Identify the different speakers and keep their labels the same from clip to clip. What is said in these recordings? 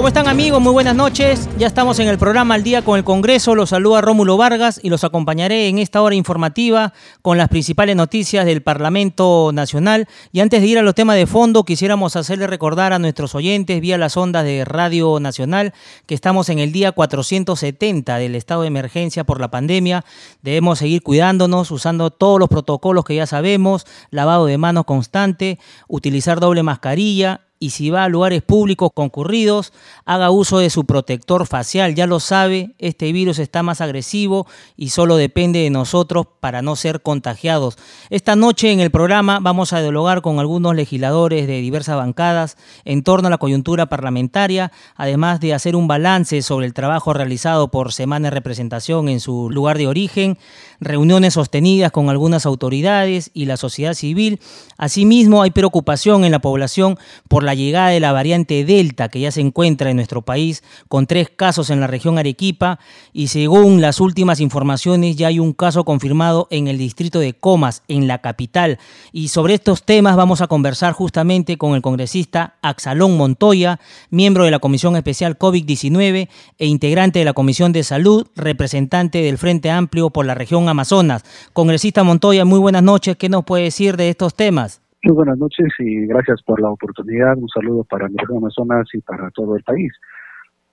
Speaker 1: ¿Cómo están amigos? Muy buenas noches. Ya estamos en el programa Al Día con el Congreso. Los saluda Rómulo Vargas y los acompañaré en esta hora informativa con las principales noticias del Parlamento Nacional. Y antes de ir a los temas de fondo, quisiéramos hacerle recordar a nuestros oyentes vía las ondas de Radio Nacional que estamos en el día 470 del estado de emergencia por la pandemia. Debemos seguir cuidándonos, usando todos los protocolos que ya sabemos, lavado de manos constante, utilizar doble mascarilla y si va a lugares públicos concurridos, haga uso de su protector facial. Ya lo sabe, este virus está más agresivo y solo depende de nosotros para no ser contagiados. Esta noche en el programa vamos a dialogar con algunos legisladores de diversas bancadas en torno a la coyuntura parlamentaria, además de hacer un balance sobre el trabajo realizado por Semana de Representación en su lugar de origen, reuniones sostenidas con algunas autoridades y la sociedad civil. Asimismo, hay preocupación en la población por la la llegada de la variante Delta que ya se encuentra en nuestro país con tres casos en la región Arequipa y según las últimas informaciones ya hay un caso confirmado en el distrito de Comas, en la capital. Y sobre estos temas vamos a conversar justamente con el congresista Axalón Montoya, miembro de la Comisión Especial COVID-19 e integrante de la Comisión de Salud, representante del Frente Amplio por la región Amazonas. Congresista Montoya, muy buenas noches. ¿Qué nos puede decir de estos temas?
Speaker 2: Muy buenas noches y gracias por la oportunidad. Un saludo para mi Amazonas y para todo el país.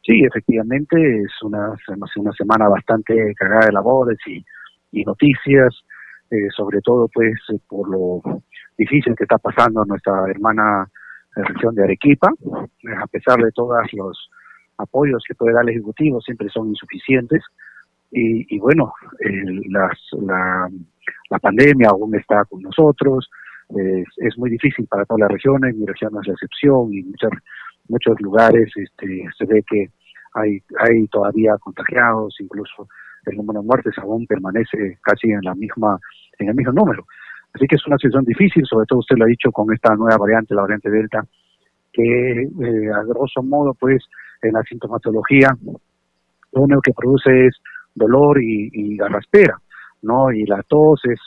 Speaker 2: Sí, efectivamente es una, una semana bastante cargada de labores y, noticias, eh, sobre todo pues por lo difícil que está pasando nuestra hermana eh, región de Arequipa. A pesar de todos los apoyos que puede dar el Ejecutivo, siempre son insuficientes. Y, bueno, la, la pandemia aún está con nosotros, es, muy difícil para todas las regiones, mi región no es la excepción y muchos muchos lugares este, se ve que hay, hay todavía contagiados, incluso el número de muertes aún permanece casi en la misma en el mismo número. Así que es una situación difícil, sobre todo usted lo ha dicho con esta nueva variante, la variante Delta, que eh, a grosso modo, pues, en la sintomatología, lo único que produce es dolor y, y garraspera, ¿no? Y la tos es,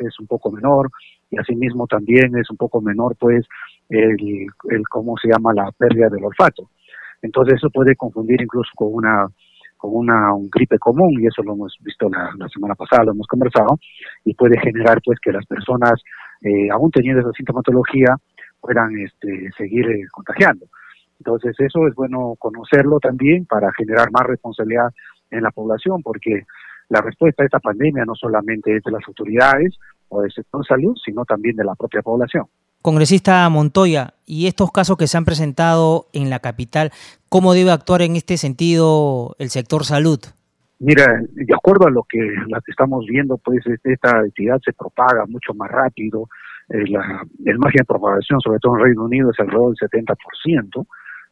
Speaker 2: es un poco menor, y asimismo también es un poco menor pues el, el cómo se llama la pérdida del olfato. Entonces eso puede confundir incluso con una con una un gripe común y eso lo hemos visto la, semana pasada, lo hemos conversado y puede generar pues que las personas eh, aún teniendo esa sintomatología puedan este, seguir eh, contagiando. Entonces eso es bueno conocerlo también para generar más responsabilidad en la población porque la respuesta a esta pandemia no solamente es de las autoridades, o del sector salud, sino también de la propia población.
Speaker 1: Congresista Montoya, y estos casos que se han presentado en la capital, ¿cómo debe actuar en este sentido el sector salud?
Speaker 2: Mira, de acuerdo a lo que, la que estamos viendo, pues esta actividad se propaga mucho más rápido. Eh, la, el margen de propagación, sobre todo en Reino Unido, es alrededor del 70%,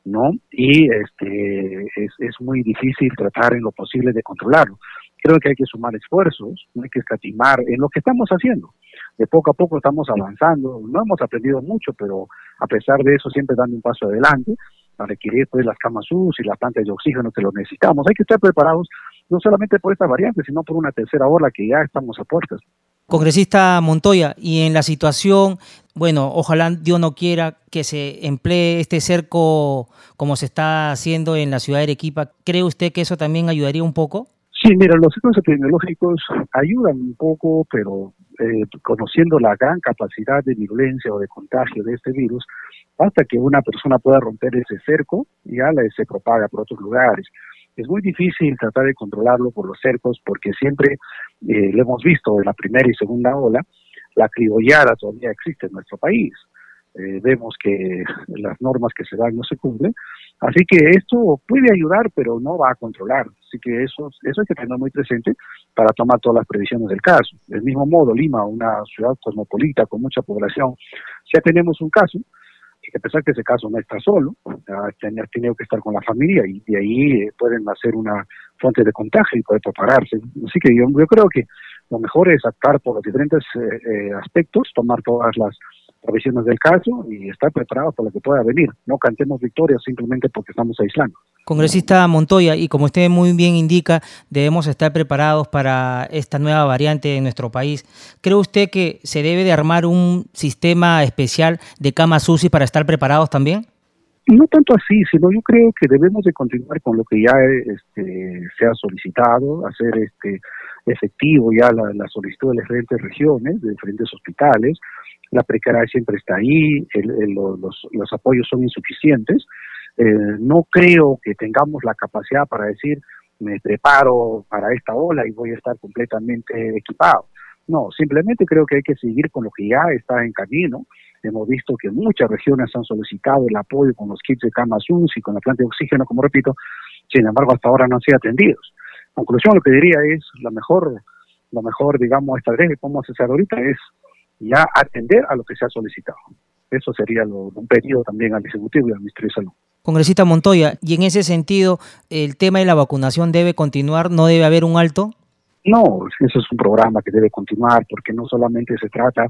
Speaker 2: ¿no? Y este, es, es muy difícil tratar en lo posible de controlarlo creo que hay que sumar esfuerzos, no hay que escatimar en lo que estamos haciendo. De poco a poco estamos avanzando, no hemos aprendido mucho, pero a pesar de eso siempre dando un paso adelante para adquirir pues las camas UCI y las plantas de oxígeno que lo necesitamos. Hay que estar preparados no solamente por esta variante, sino por una tercera ola que ya estamos a puertas.
Speaker 1: Congresista Montoya, y en la situación, bueno, ojalá Dios no quiera que se emplee este cerco como se está haciendo en la ciudad de Arequipa, ¿cree usted que eso también ayudaría un poco?
Speaker 2: Sí, mira, los centros epidemiológicos ayudan un poco, pero eh, conociendo la gran capacidad de virulencia o de contagio de este virus, hasta que una persona pueda romper ese cerco, ya la, se propaga por otros lugares. Es muy difícil tratar de controlarlo por los cercos porque siempre eh, lo hemos visto en la primera y segunda ola, la criollada todavía existe en nuestro país. Eh, vemos que las normas que se dan no se cumplen. Así que esto puede ayudar, pero no va a controlar. Así que eso, eso hay que tener muy presente para tomar todas las previsiones del caso. Del mismo modo, Lima, una ciudad cosmopolita con mucha población, ya tenemos un caso que a pesar que ese caso no está solo, ha tenido que estar con la familia y de ahí eh, pueden hacer una fuente de contagio y poder prepararse. Así que yo, yo creo que lo mejor es actuar por los diferentes eh, aspectos, tomar todas las provisiones del caso y estar preparados para lo que pueda venir. No cantemos victorias simplemente porque estamos aislando.
Speaker 1: Congresista Montoya, y como usted muy bien indica, debemos estar preparados para esta nueva variante en nuestro país. ¿Cree usted que se debe de armar un sistema especial de camas UCI para estar preparados también?
Speaker 2: No tanto así, sino yo creo que debemos de continuar con lo que ya este, se ha solicitado, hacer este efectivo ya la, solicitud de las diferentes regiones, de diferentes hospitales. La precariedad siempre está ahí, los, los apoyos son insuficientes eh, no creo que tengamos la capacidad para decir me preparo para esta ola y voy a estar completamente equipado. No, simplemente creo que hay que seguir con lo que ya está en camino. Hemos visto que muchas regiones han solicitado el apoyo con los kits de camas y con la planta de oxígeno, como repito, sin embargo hasta ahora no han sido atendidos. conclusión, lo que diría es, la mejor, lo mejor, digamos, esta vez que podemos hacer ahorita es ya atender a lo que se ha solicitado. Eso sería un pedido también al Ejecutivo y al Ministerio de Salud.
Speaker 1: Congresista Montoya, y en ese sentido, ¿el tema de la vacunación debe continuar? ¿No debe haber un alto?
Speaker 2: No, eso es un programa que debe continuar porque no solamente se trata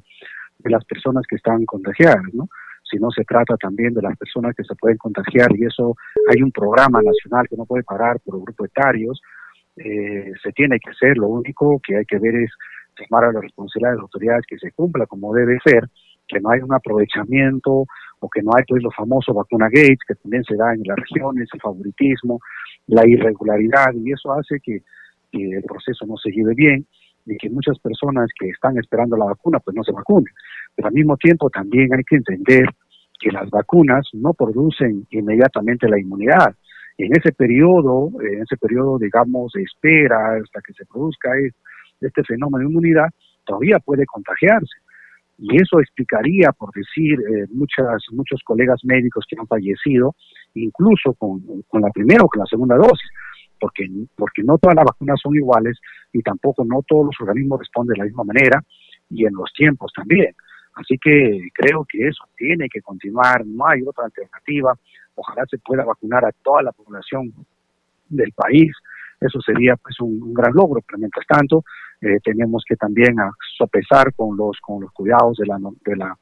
Speaker 2: de las personas que están contagiadas, ¿no? sino se trata también de las personas que se pueden contagiar y eso hay un programa nacional que no puede parar por grupos etarios, eh, se tiene que hacer, lo único que hay que ver es tomar a la responsabilidad de las autoridades que se cumpla como debe ser, que no hay un aprovechamiento o que no hay pues los famosos vacuna gates que también se dan en las regiones, el favoritismo, la irregularidad y eso hace que, el proceso no se lleve bien y que muchas personas que están esperando la vacuna pues no se vacunen. Pero al mismo tiempo también hay que entender que las vacunas no producen inmediatamente la inmunidad. En ese periodo, en ese periodo, digamos, de espera hasta que se produzca este fenómeno de inmunidad, todavía puede contagiarse. Y eso explicaría, por decir, eh, muchas, muchos colegas médicos que han fallecido, incluso con, con la primera o con la segunda dosis, porque, porque no todas las vacunas son iguales y tampoco no todos los organismos responden de la misma manera y en los tiempos también. Así que creo que eso tiene que continuar, no hay otra alternativa. Ojalá se pueda vacunar a toda la población del país. Eso sería pues un gran logro, pero mientras tanto eh, tenemos que también sopesar con los con los cuidados de la de la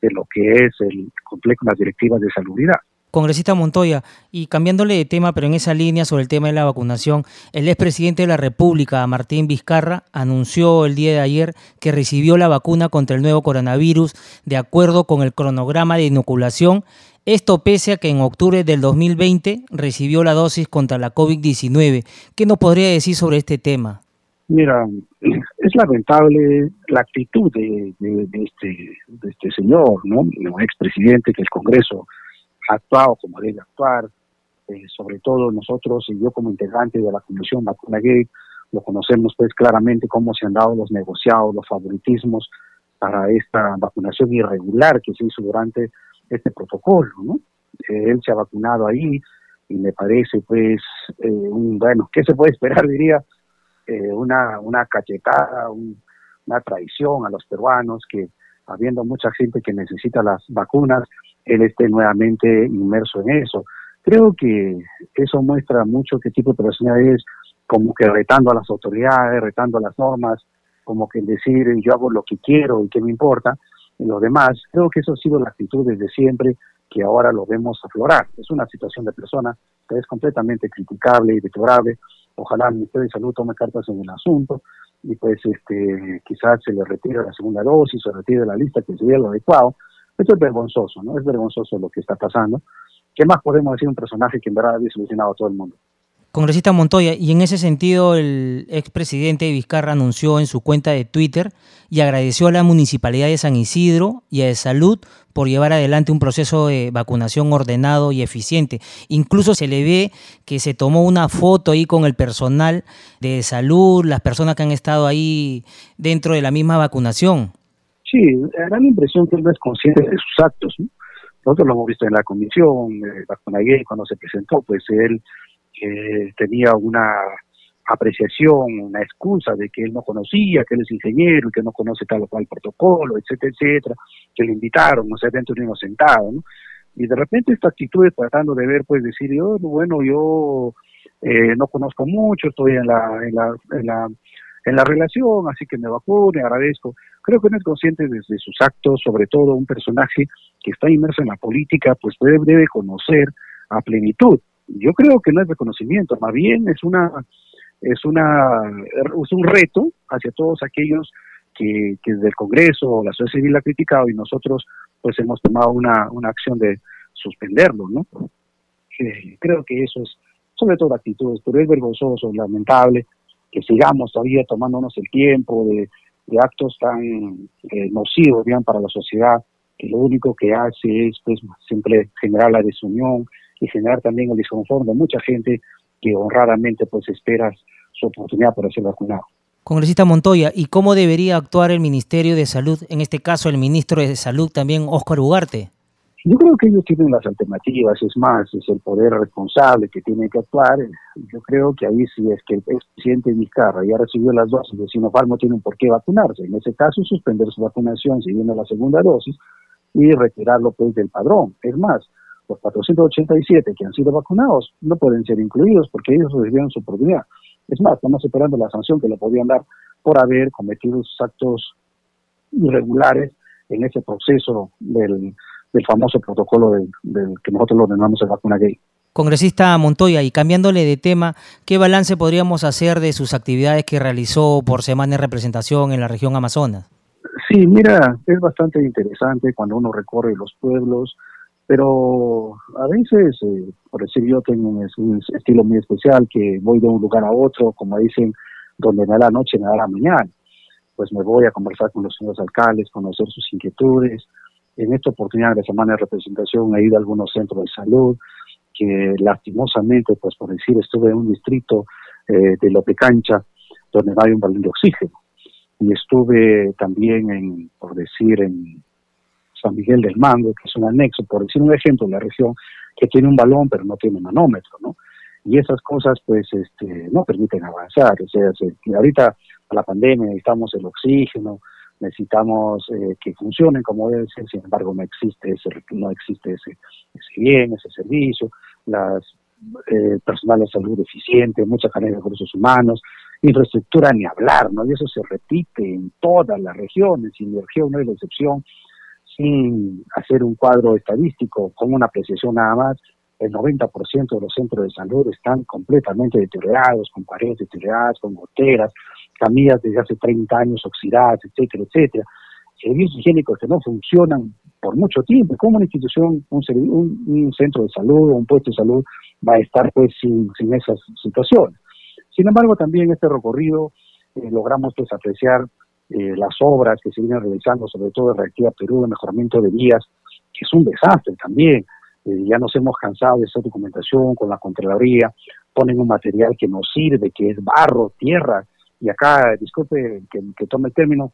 Speaker 2: de lo que es el complejo las directivas de salubridad.
Speaker 1: Congresista Montoya, y cambiándole de tema, pero en esa línea sobre el tema de la vacunación, el expresidente de la República, Martín Vizcarra, anunció el día de ayer que recibió la vacuna contra el nuevo coronavirus de acuerdo con el cronograma de inoculación. Esto pese a que en octubre del 2020 recibió la dosis contra la COVID-19. ¿Qué nos podría decir sobre este tema?
Speaker 2: Mira, es lamentable la actitud de, este, este señor, ¿no? Un expresidente que el Congreso ha actuado como debe actuar, eh, sobre todo nosotros y yo como integrante de la Comisión Vacuna Gay, lo conocemos pues claramente cómo se han dado los negociados, los favoritismos para esta vacunación irregular que se hizo durante este protocolo, ¿no? Eh, él se ha vacunado ahí y me parece pues, eh, un, bueno, ¿qué se puede esperar, diría? Eh, una, una cachetada, una traición a los peruanos, que habiendo mucha gente que necesita las vacunas, él esté nuevamente inmerso en eso. Creo que eso muestra mucho qué tipo de persona es, como que retando a las autoridades, retando a las normas, como que decir yo hago lo que quiero y qué me importa, y lo demás. Creo que eso ha sido la actitud desde siempre, que ahora lo vemos aflorar. Es una situación de persona que es completamente criticable y deplorable, Ojalá el Ministerio de Salud tome cartas en el asunto y pues este quizás se le retire la segunda dosis, se retire la lista, que sería lo adecuado. Esto es vergonzoso, ¿no? Es vergonzoso lo que está pasando. ¿Qué más podemos decir un personaje que en verdad ha disolucionado a todo el mundo?
Speaker 1: Congresista Montoya, y en ese sentido el expresidente Vizcarra anunció en su cuenta de Twitter y agradeció a la Municipalidad de San Isidro y a de Salud por llevar adelante un proceso de vacunación ordenado y eficiente. Incluso se le ve que se tomó una foto ahí con el personal de salud, las personas que han estado ahí dentro de la misma vacunación.
Speaker 2: Sí, da la impresión que él no es consciente de sus actos. Nosotros lo hemos visto en la comisión, eh, cuando se presentó, pues él que tenía una apreciación, una excusa de que él no conocía, que él es ingeniero y que no conoce tal o cual protocolo, etcétera, etcétera, que le invitaron, no sé, dentro de uno sentado, ¿no? Y de repente esta actitud de tratando de ver, pues decir, yo, bueno, yo eh, no conozco mucho, estoy en la, en la, en la, en la relación, así que me vacune, agradezco. Creo que no es consciente desde sus actos, sobre todo un personaje que está inmerso en la política, pues debe, debe conocer a plenitud. Yo creo que no es reconocimiento, más bien es una es una es un reto hacia todos aquellos que, desde el Congreso o la sociedad civil ha criticado y nosotros pues hemos tomado una, una acción de suspenderlo, ¿no? creo que eso es sobre todo actitudes, pero es vergonzoso, lamentable que sigamos todavía tomándonos el tiempo de, actos tan eh, nocivos para la sociedad, que lo único que hace es pues siempre generar la desunión y generar también el desconforto de mucha gente que honradamente pues espera su oportunidad para ser vacunado.
Speaker 1: Congresista Montoya, ¿y cómo debería actuar el Ministerio de Salud, en este caso el ministro de Salud también, Óscar Ugarte?
Speaker 2: Yo creo que ellos tienen las alternativas, es más, es el poder responsable que tiene que actuar. Yo creo que ahí sí es que el presidente Vizcarra ya recibió las dosis de Sinopharm, no tienen por qué vacunarse. En ese caso, suspender su vacunación siguiendo la segunda dosis y retirarlo pues del padrón. Es más, los 487 que han sido vacunados no pueden ser incluidos porque ellos recibieron su oportunidad. Es más, estamos esperando la sanción que le podían dar por haber cometido esos actos irregulares en ese proceso del del famoso protocolo del, que nosotros lo denominamos el vacuna gay.
Speaker 1: Congresista Montoya, y cambiándole de tema, ¿qué balance podríamos hacer de sus actividades que realizó por semana de representación en la región Amazonas?
Speaker 2: Sí, mira, es bastante interesante cuando uno recorre los pueblos, pero a veces, eh, por decir yo, tengo un, estilo muy especial que voy de un lugar a otro, como dicen, donde me da la noche, me da la mañana. Pues me voy a conversar con los señores alcaldes, conocer sus inquietudes, en esta oportunidad de semana de representación he ido a algunos centros de salud que lastimosamente, pues por decir, estuve en un distrito eh, de Lope Cancha donde no hay un balón de oxígeno. Y estuve también en, por decir, en San Miguel del Mango, que es un anexo, por decir un ejemplo, la región que tiene un balón pero no tiene manómetro, ¿no? Y esas cosas, pues, este, no permiten avanzar. O sea, ahorita a la pandemia necesitamos el oxígeno, necesitamos eh, que funcionen como debe ser, sin embargo no existe ese, no existe ese, bien, ese servicio, las eh, personal de salud eficiente, mucha calidad de recursos humanos, infraestructura ni hablar, ¿no? Y eso se repite en todas las regiones, y mi región no es la excepción, sin hacer un cuadro estadístico con una apreciación nada más, el 90% de los centros de salud están completamente deteriorados, con paredes deterioradas, con goteras, camillas desde hace 30 años oxidadas, etcétera, etcétera. Servicios higiénicos que no funcionan por mucho tiempo. ¿Cómo una institución, un, centro de salud o un puesto de salud va a estar pues sin, esas situaciones? Sin embargo, también en este recorrido eh, logramos pues apreciar eh, las obras que se vienen realizando, sobre todo en Reactiva Perú, de mejoramiento de vías, que es un desastre también. Eh, ya nos hemos cansado de esa documentación con la Contraloría, ponen un material que no sirve, que es barro, tierra, y acá, disculpe que, tome el término,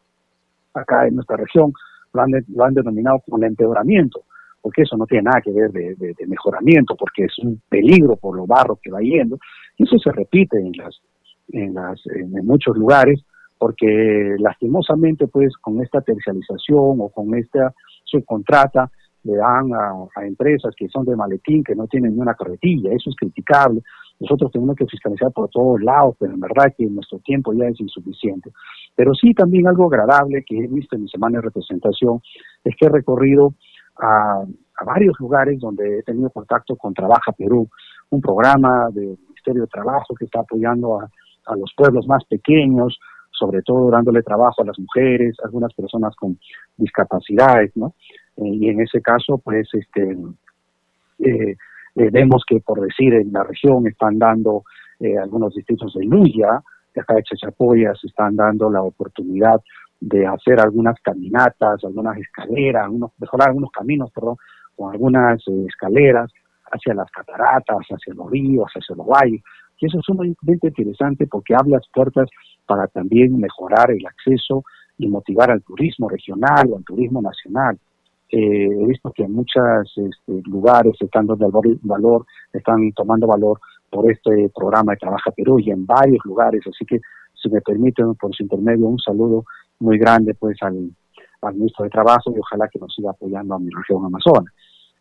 Speaker 2: acá en nuestra región lo han, lo han denominado como empeoramiento, porque eso no tiene nada que ver de, mejoramiento, porque es un peligro por los barros que va yendo, y eso se repite en las, en las, en muchos lugares, porque lastimosamente pues con esta tercialización o con esta subcontrata le dan a, empresas que son de maletín, que no tienen ni una carretilla, eso es criticable. Nosotros tenemos que fiscalizar por todos lados, pero en verdad que nuestro tiempo ya es insuficiente. Pero sí también algo agradable que he visto en mi semana de representación es que he recorrido a, varios lugares donde he tenido contacto con Trabaja Perú, un programa del Ministerio de Trabajo que está apoyando a, a los pueblos más pequeños, sobre todo dándole trabajo a las mujeres, algunas personas con discapacidades, ¿no? Eh, y en ese caso, pues, este, eh, eh, vemos que, por decir, en la región están dando algunos distritos de Luya, de acá de Chachapoya, se están dando la oportunidad de hacer algunas caminatas, algunas escaleras, algunos, mejorar algunos caminos, perdón, con algunas escaleras hacia las cataratas, hacia los ríos, hacia los valles. Y eso es sumamente interesante porque abre las puertas para también mejorar el acceso y motivar al turismo regional o al turismo nacional. Eh, he visto que en muchos este, lugares están dando valor, están tomando valor por este programa de Trabaja Perú y en varios lugares, así que si me permiten por su intermedio un saludo muy grande pues al, ministro de Trabajo y ojalá que nos siga apoyando a mi región Amazonas.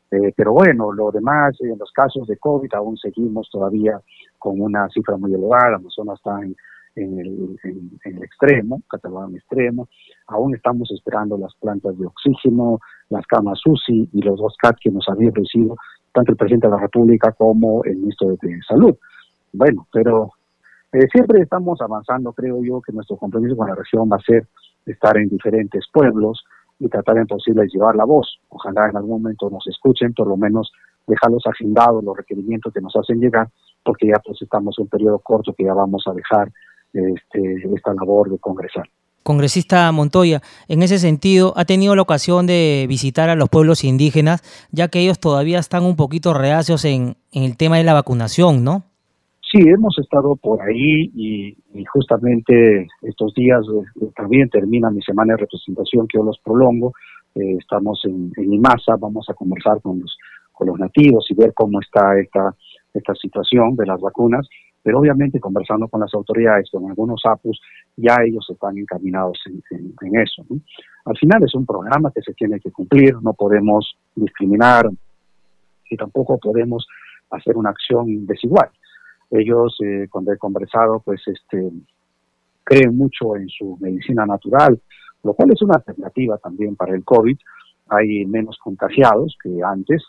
Speaker 2: Eh, pero bueno, lo demás, en los casos de COVID aún seguimos todavía con una cifra muy elevada, Amazonas está en, el, en, el, extremo, catalogado en extremo, aún estamos esperando las plantas de oxígeno, las camas UCI y los dos CAT que nos había recibido tanto el presidente de la República como el ministro de, Salud. Bueno, pero eh, siempre estamos avanzando, creo yo, que nuestro compromiso con la región va a ser estar en diferentes pueblos, y tratar en posible llevar la voz. Ojalá en algún momento nos escuchen, por lo menos dejarlos agendados los requerimientos que nos hacen llegar, porque ya pues estamos en un periodo corto que ya vamos a dejar este, esta labor de congresar.
Speaker 1: Congresista Montoya, en ese sentido, ha tenido la ocasión de visitar a los pueblos indígenas, ya que ellos todavía están un poquito reacios en, en el tema de la vacunación, ¿no?
Speaker 2: Sí, hemos estado por ahí y, justamente estos días eh, también termina mi semana de representación que yo los prolongo. Eh, estamos en, en IMASA, vamos a conversar con los, con los nativos y ver cómo está esta, esta situación de las vacunas, pero obviamente conversando con las autoridades, con algunos APUS, ya ellos están encaminados en, eso. Al final es un programa que se tiene que cumplir, no podemos discriminar y tampoco podemos hacer una acción desigual. Ellos, eh, cuando he conversado, pues este, creen mucho en su medicina natural, lo cual es una alternativa también para el COVID. Hay menos contagiados que antes.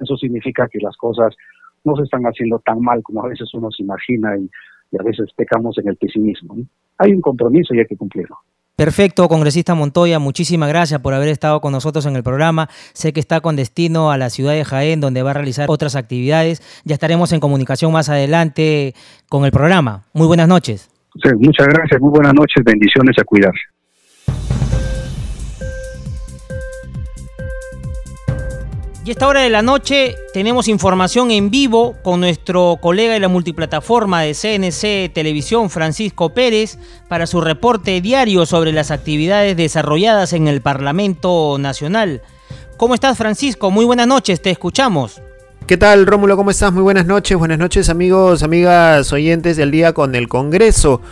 Speaker 2: Eso significa que las cosas no se están haciendo tan mal como a veces uno se imagina y, a veces pecamos en el pesimismo. Hay un compromiso y hay que cumplirlo.
Speaker 1: Perfecto, congresista Montoya, muchísimas gracias por haber estado con nosotros en el programa. Sé que está con destino a la ciudad de Jaén, donde va a realizar otras actividades. Ya estaremos en comunicación más adelante con el programa. Muy buenas noches.
Speaker 2: muchas gracias, muy buenas noches, bendiciones a cuidarse.
Speaker 1: Y a esta hora de la noche tenemos información en vivo con nuestro colega de la multiplataforma de CNC Televisión, Francisco Pérez, para su reporte diario sobre las actividades desarrolladas en el Parlamento Nacional. ¿Cómo estás, Francisco? Muy buenas noches, te escuchamos.
Speaker 3: ¿Qué tal, Rómulo? ¿Cómo estás? Muy buenas noches. Buenas noches, amigos, amigas, oyentes del día con el Congreso.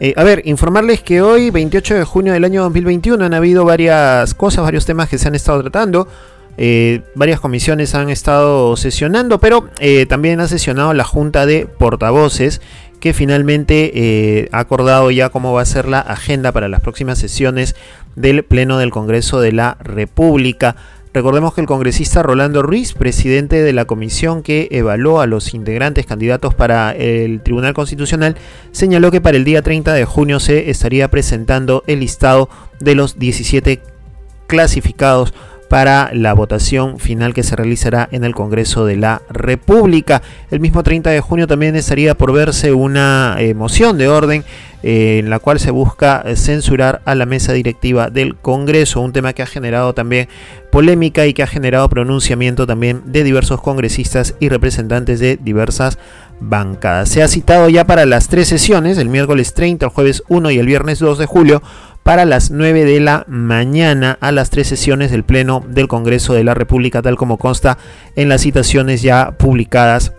Speaker 3: Eh, a ver, informarles que hoy, 28 de junio del año 2021, han habido varias cosas, varios temas que se han estado tratando. Eh, varias comisiones han estado sesionando, pero eh, también ha sesionado la Junta de Portavoces, que finalmente eh, ha acordado ya cómo va a ser la agenda para las próximas sesiones del Pleno del Congreso de la República. Recordemos que el congresista Rolando Ruiz, presidente de la comisión que evaluó a los integrantes candidatos para el Tribunal Constitucional, señaló que para el día 30 de junio se estaría presentando el listado de los 17 clasificados para la votación final que se realizará en el Congreso de la República. El mismo 30 de junio también estaría por verse una eh, moción de orden eh, en la cual se busca censurar a la mesa directiva del Congreso, un tema que ha generado también polémica y que ha generado pronunciamiento también de diversos congresistas y representantes de diversas bancadas. Se ha citado ya para las tres sesiones, el miércoles 30, el jueves 1 y el viernes 2 de julio, para las 9 de la mañana a las tres sesiones del Pleno del Congreso de la República, tal como consta en las citaciones ya publicadas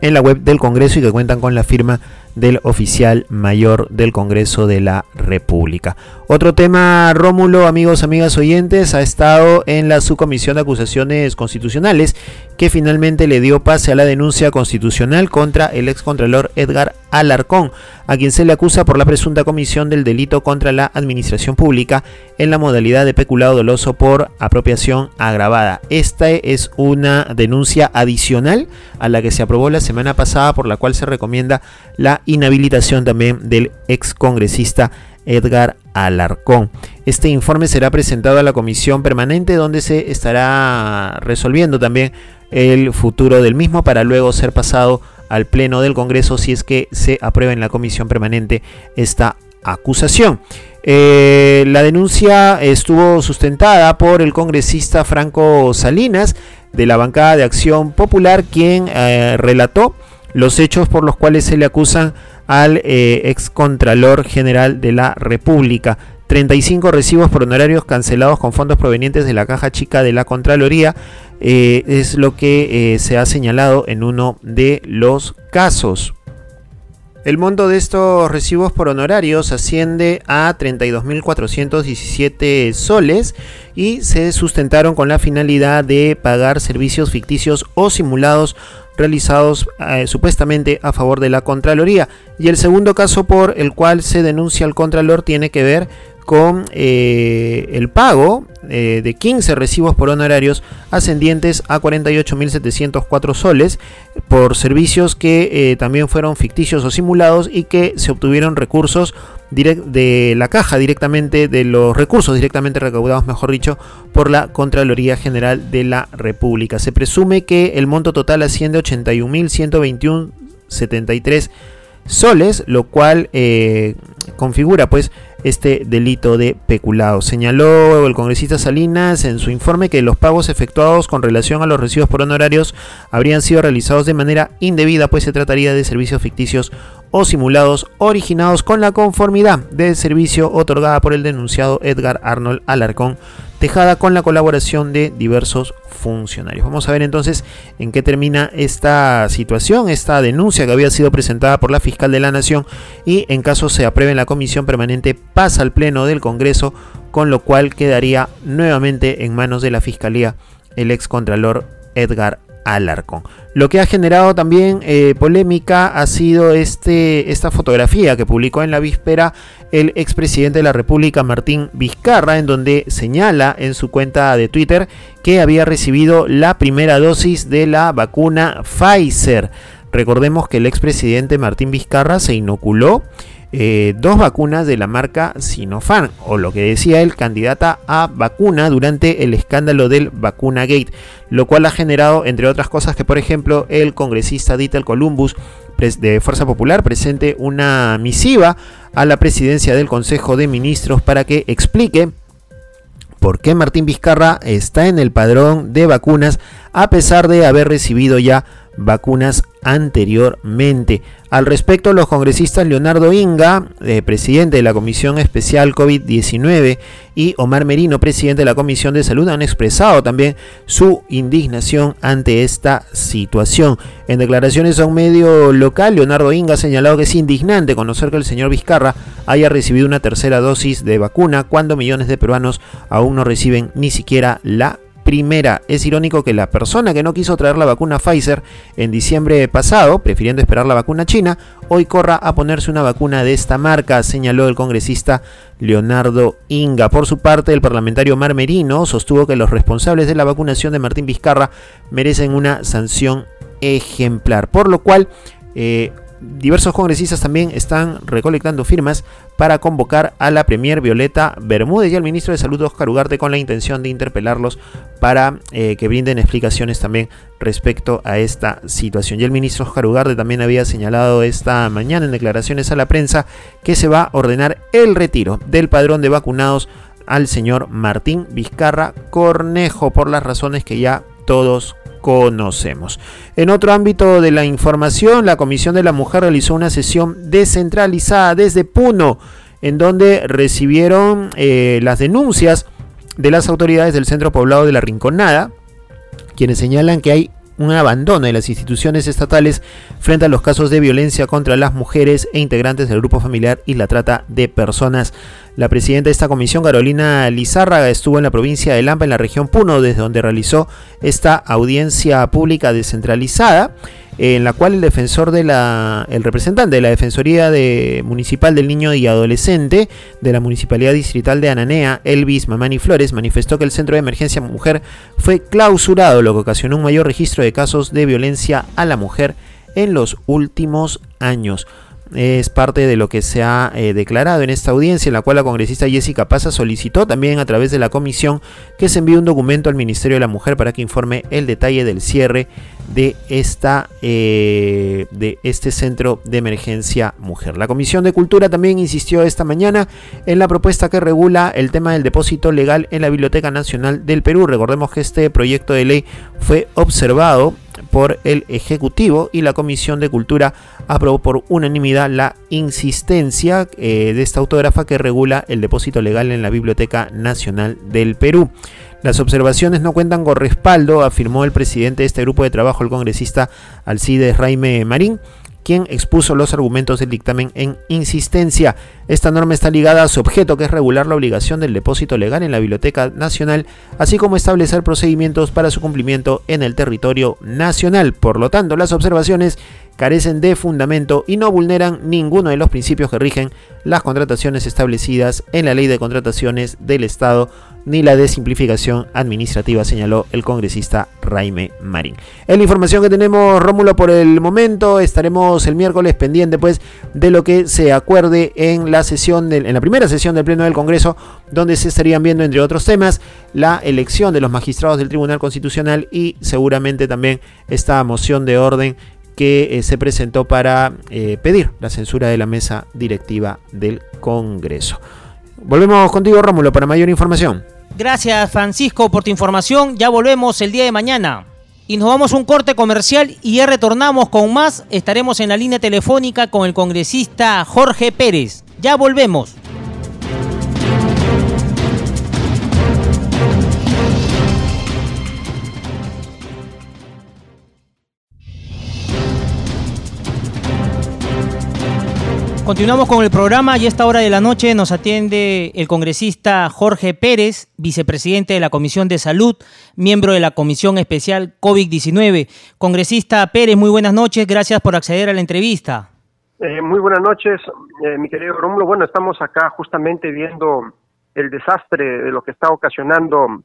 Speaker 3: en la web del Congreso y que cuentan con la firma del oficial mayor del Congreso de la República. Otro tema, Rómulo, amigos, amigas oyentes, ha estado en la subcomisión de acusaciones constitucionales que finalmente le dio pase a la denuncia constitucional contra el excontralor Edgar Alarcón, a quien se le acusa por la presunta comisión del delito contra la administración pública en la modalidad de peculado doloso por apropiación agravada. Esta es una denuncia adicional a la que se aprobó la semana pasada por la cual se recomienda la inhabilitación también del excongresista Edgar Alarcón. Este informe será presentado a la comisión permanente donde se estará resolviendo también el futuro del mismo para luego ser pasado al Pleno del Congreso si es que se aprueba en la comisión permanente esta acusación. Eh, la denuncia estuvo sustentada por el congresista Franco Salinas de la bancada de Acción Popular, quien eh, relató los hechos por los cuales se le acusan al eh, ex contralor general de la República. 35 recibos por honorarios cancelados con fondos provenientes de la caja chica de la Contraloría eh, es lo que eh, se ha señalado en uno de los casos. El monto de estos recibos por honorarios asciende a 32.417 soles y se sustentaron con la finalidad de pagar servicios ficticios o simulados realizados eh, supuestamente a favor de la Contraloría. Y el segundo caso por el cual se denuncia al Contralor tiene que ver con eh, el pago eh, de 15 recibos por honorarios ascendientes a 48.704 soles por servicios que también fueron ficticios o simulados y que se obtuvieron recursos de la caja directamente, de los recursos directamente recaudados, mejor dicho, por la Contraloría General de la República. Se presume que el monto total asciende a 81.121.73 soles, lo cual configura pues este delito de peculado. Señaló el congresista Salinas en su informe que los pagos efectuados con relación a los recibos por honorarios habrían sido realizados de manera indebida, pues se trataría de servicios ficticios o simulados originados con la conformidad del servicio otorgada por el denunciado Edgar Arnold Alarcón Tejada con la colaboración de diversos funcionarios. Vamos a ver entonces en qué termina esta situación, esta denuncia que había sido presentada por la fiscal de la Nación y en caso se apruebe en la comisión permanente pasa al Pleno del Congreso, con lo cual quedaría nuevamente en manos de la Fiscalía el ex contralor Edgar Alarcón. Lo que ha generado también eh, polémica ha sido este, esta fotografía que publicó en la víspera el expresidente de la República, Martín Vizcarra, en donde señala en su cuenta de Twitter que había recibido la primera dosis de la vacuna Pfizer. Recordemos que el expresidente Martín Vizcarra se inoculó eh, dos vacunas de la marca Sinopharm, o lo que decía él, candidata a vacuna durante el escándalo del Vacuna Gate, lo cual ha generado, entre otras cosas, que por ejemplo el congresista Dieter Columbus de Fuerza Popular presente una misiva a la presidencia del Consejo de Ministros para que explique por qué Martín Vizcarra está en el padrón de vacunas a pesar de haber recibido ya vacunas anteriormente. Al respecto, los congresistas Leonardo Inga, eh, presidente de la Comisión Especial COVID-19, y Omar Merino, presidente de la Comisión de Salud, han expresado también su indignación ante esta situación. En declaraciones a un medio local, Leonardo Inga ha señalado que es indignante conocer que el señor Vizcarra haya recibido una tercera dosis de vacuna cuando millones de peruanos aún no reciben ni siquiera la primera. Es irónico que la persona que no quiso traer la vacuna Pfizer en diciembre pasado, prefiriendo esperar la vacuna china, hoy corra a ponerse una vacuna de esta marca, señaló el congresista Leonardo Inga. Por su parte, el parlamentario Marmerino sostuvo que los responsables de la vacunación de Martín Vizcarra merecen una sanción ejemplar, por lo cual eh, diversos congresistas también están recolectando firmas para convocar a la Premier Violeta Bermúdez y al ministro de Salud Oscar Ugarte con la intención de interpelarlos para eh, que brinden explicaciones también respecto a esta situación. Y el ministro Oscar Ugarte también había señalado esta mañana en declaraciones a la prensa que se va a ordenar el retiro del padrón de vacunados al señor Martín Vizcarra Cornejo por las razones que ya todos conocemos. En otro ámbito de la información, la Comisión de la Mujer realizó una sesión descentralizada desde Puno, en donde recibieron eh, las denuncias de las autoridades del centro poblado de la Rinconada, quienes señalan que hay un abandono de las instituciones estatales frente a los casos de violencia contra las mujeres e integrantes del grupo familiar y la trata de personas. La presidenta de esta comisión, Carolina Lizárraga, estuvo en la provincia de Lampa, en la región Puno, desde donde realizó esta audiencia pública descentralizada en la cual el defensor de la, el representante de la Defensoría de, Municipal del Niño y Adolescente de la Municipalidad Distrital de Ananea, Elvis Mamani Flores, manifestó que el Centro de Emergencia Mujer fue clausurado, lo que ocasionó un mayor registro de casos de violencia a la mujer en los últimos años es parte de lo que se ha eh, declarado en esta audiencia, en la cual la congresista Jessica Paza solicitó también a través de la comisión que se envíe un documento al Ministerio de la Mujer para que informe el detalle del cierre de, esta, eh, de este centro de emergencia mujer. La Comisión de Cultura también insistió esta mañana en la propuesta que regula el tema del depósito legal en la Biblioteca Nacional del Perú. Recordemos que este proyecto de ley fue observado por el Ejecutivo y la Comisión de Cultura aprobó por unanimidad la insistencia eh, de esta autógrafa que regula el depósito legal en la Biblioteca Nacional del Perú. Las observaciones no cuentan con respaldo, afirmó el presidente de este grupo de trabajo, el congresista Alcides Raime Marín, quien expuso los argumentos del dictamen en insistencia. Esta norma está ligada a su objeto, que es regular la obligación del depósito legal en la Biblioteca Nacional, así como establecer procedimientos para su cumplimiento en el territorio nacional. Por lo tanto, las observaciones carecen de fundamento y no vulneran ninguno de los principios que rigen las contrataciones establecidas en la Ley de Contrataciones del Estado ni la de simplificación administrativa, señaló el congresista Raime Marín. Es la información que tenemos, Rómulo, por el momento. Estaremos el miércoles pendiente pues, de lo que se acuerde en la sesión en la primera sesión del Pleno del Congreso, donde se estarían viendo, entre otros temas, la elección de los magistrados del Tribunal Constitucional y seguramente también esta moción de orden que eh, se presentó para eh, pedir la censura de la mesa directiva del Congreso. Volvemos contigo, Rómulo, para mayor información.
Speaker 1: Gracias, Francisco, por tu información. Ya volvemos el día de mañana. Y nos vamos a un corte comercial y ya retornamos con más. Estaremos en la línea telefónica con el congresista Jorge Pérez. Ya volvemos. Continuamos con el programa y a esta hora de la noche nos atiende el congresista Jorge Pérez, vicepresidente de la Comisión de Salud, miembro de la Comisión Especial COVID-19. Congresista Pérez, muy buenas noches, gracias por acceder a la entrevista.
Speaker 4: Eh, muy buenas noches, eh, mi querido Rómulo. Bueno, estamos acá justamente viendo el desastre de lo que está ocasionando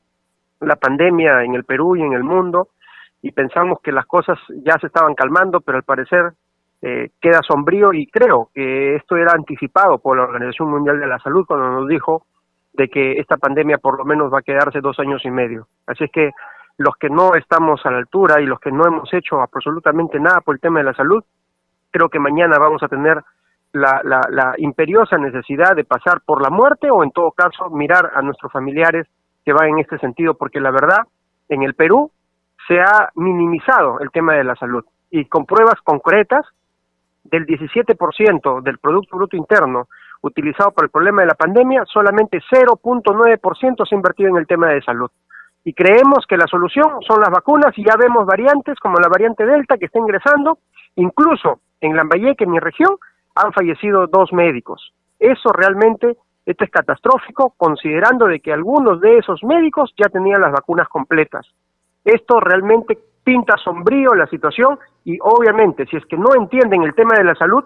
Speaker 4: la pandemia en el Perú y en el mundo y pensamos que las cosas ya se estaban calmando, pero al parecer eh, queda sombrío y creo que esto era anticipado por la Organización Mundial de la Salud cuando nos dijo de que esta pandemia por lo menos va a quedarse dos años y medio. Así es que los que no estamos a la altura y los que no hemos hecho absolutamente nada por el tema de la salud, creo que mañana vamos a tener la, la, la imperiosa necesidad de pasar por la muerte o en todo caso mirar a nuestros familiares que van en este sentido, porque la verdad, en el Perú se ha minimizado el tema de la salud y con pruebas concretas del 17% del Producto Bruto Interno utilizado para el problema de la pandemia, solamente 0.9% se ha invertido en el tema de salud. Y creemos que la solución son las vacunas y ya vemos variantes como la variante Delta que está ingresando, incluso en Lambayeque, en mi región, han fallecido dos médicos. Eso realmente, esto es catastrófico, considerando de que algunos de esos médicos ya tenían las vacunas completas. Esto realmente pinta sombrío la situación y obviamente si es que no entienden el tema de la salud,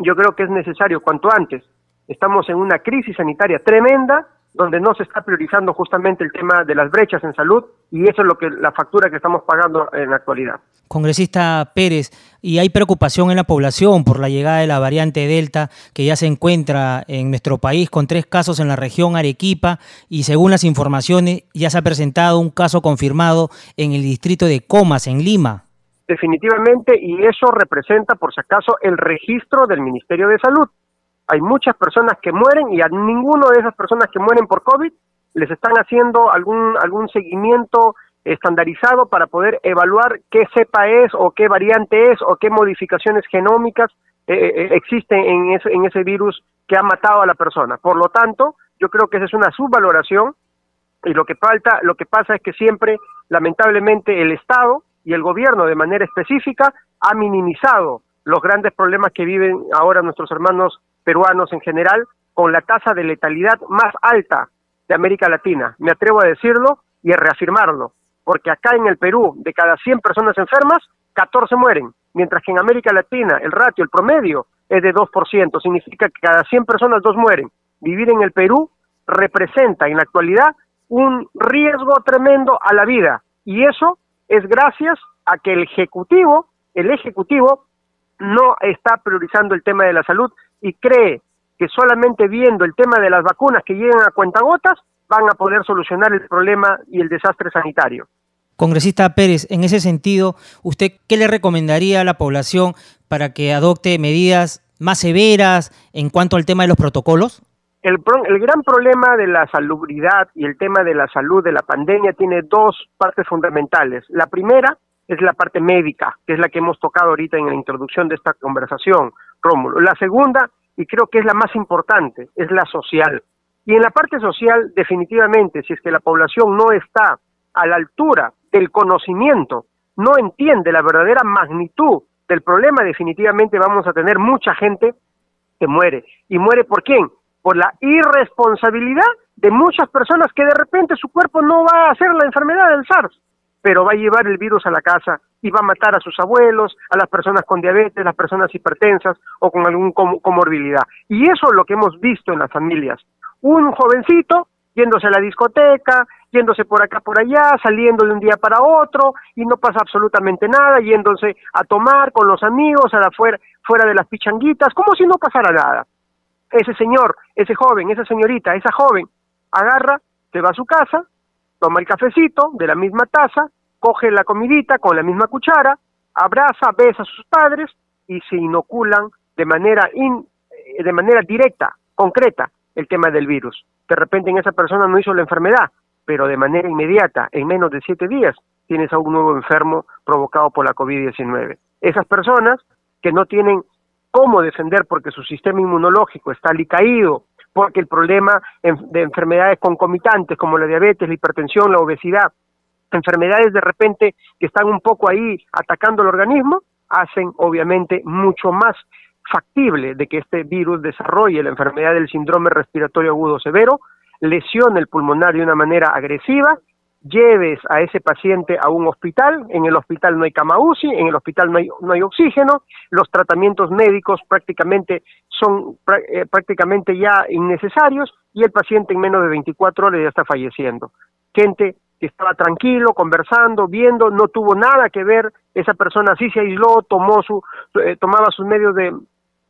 Speaker 4: yo creo que es necesario cuanto antes. Estamos en una crisis sanitaria tremenda donde no se está priorizando justamente el tema de las brechas en salud y eso es lo que la factura que estamos pagando en la actualidad.
Speaker 1: Congresista Pérez, y hay preocupación en la población por la llegada de la variante Delta que ya se encuentra en nuestro país con tres casos en la región Arequipa y según las informaciones ya se ha presentado un caso confirmado en el distrito de Comas, en Lima.
Speaker 4: Definitivamente, y eso representa, por si acaso, el registro del Ministerio de Salud hay muchas personas que mueren y a ninguno de esas personas que mueren por COVID les están haciendo algún, algún seguimiento estandarizado para poder evaluar qué cepa es o qué variante es o qué modificaciones genómicas eh, eh, eh, existen en ese, en ese virus que ha matado a la persona. Por lo tanto, yo creo que esa es una subvaloración y lo que falta, lo que pasa es que siempre, lamentablemente, el Estado y el gobierno de manera específica ha minimizado los grandes problemas que viven ahora nuestros hermanos peruanos en general, con la tasa de letalidad más alta de América Latina. Me atrevo a decirlo y a reafirmarlo, porque acá en el Perú, de cada 100 personas enfermas, 14 mueren, mientras que en América Latina el ratio, el promedio, es de 2%, significa que cada 100 personas dos mueren. Vivir en el Perú representa en la actualidad un riesgo tremendo a la vida, y eso es gracias a que el Ejecutivo, el Ejecutivo no está priorizando el tema de la salud y cree que solamente viendo el tema de las vacunas que llegan a cuentagotas van a poder solucionar el problema y el desastre sanitario.
Speaker 1: Congresista Pérez, en ese sentido, ¿usted qué le recomendaría a la población para que adopte medidas más severas en cuanto al tema de los protocolos?
Speaker 4: El, el, gran problema de la salubridad y el tema de la salud de la pandemia tiene dos partes fundamentales. La primera es la parte médica, que es la que hemos tocado ahorita en la introducción de esta conversación, Rómulo. La segunda, y creo que es la más importante, es la social. Y en la parte social, definitivamente, si es que la población no está a la altura del conocimiento, no entiende la verdadera magnitud del problema, definitivamente vamos a tener mucha gente que muere. ¿Y muere por quién? Por la irresponsabilidad de muchas personas que de repente su cuerpo no va a hacer la enfermedad del SARS, pero va a llevar el virus a la casa y va a matar a sus abuelos, a las personas con diabetes, las personas hipertensas o con algún comorbilidad. Y eso es lo que hemos visto en las familias. Un jovencito yéndose a la discoteca, yéndose por acá, por allá, saliendo de un día para otro y no pasa absolutamente nada, yéndose a tomar con los amigos, a la fuera, fuera de las pichanguitas, como si no pasara nada. Ese señor, ese joven, esa señorita, esa joven, agarra, se va a su casa, toma el cafecito de la misma taza, coge la comidita con la misma cuchara, abraza, besa a sus padres y se inoculan de manera, in, eh, de manera directa, concreta, el tema del virus. De repente en esa persona no hizo la enfermedad, pero de manera inmediata, en menos de siete días, tienes a un nuevo enfermo provocado por la COVID-19. Esas personas que no tienen cómo defender porque su sistema inmunológico está alicaído, porque el problema de enfermedades concomitantes como la diabetes, la hipertensión, la obesidad, enfermedades de repente que están un poco ahí atacando el organismo, hacen obviamente mucho más factible de que este virus desarrolle la enfermedad del síndrome respiratorio agudo severo, lesione el pulmonar de una manera agresiva, lleves a ese paciente a un hospital, en el hospital no hay cama UCI, en el hospital no hay, no hay oxígeno, los tratamientos médicos prácticamente son eh, prácticamente ya innecesarios y el paciente en menos de 24 horas ya está falleciendo. Gente que estaba tranquilo, conversando, viendo, no tuvo nada que ver, esa persona sí se aisló, tomó su, eh, tomaba sus medios de,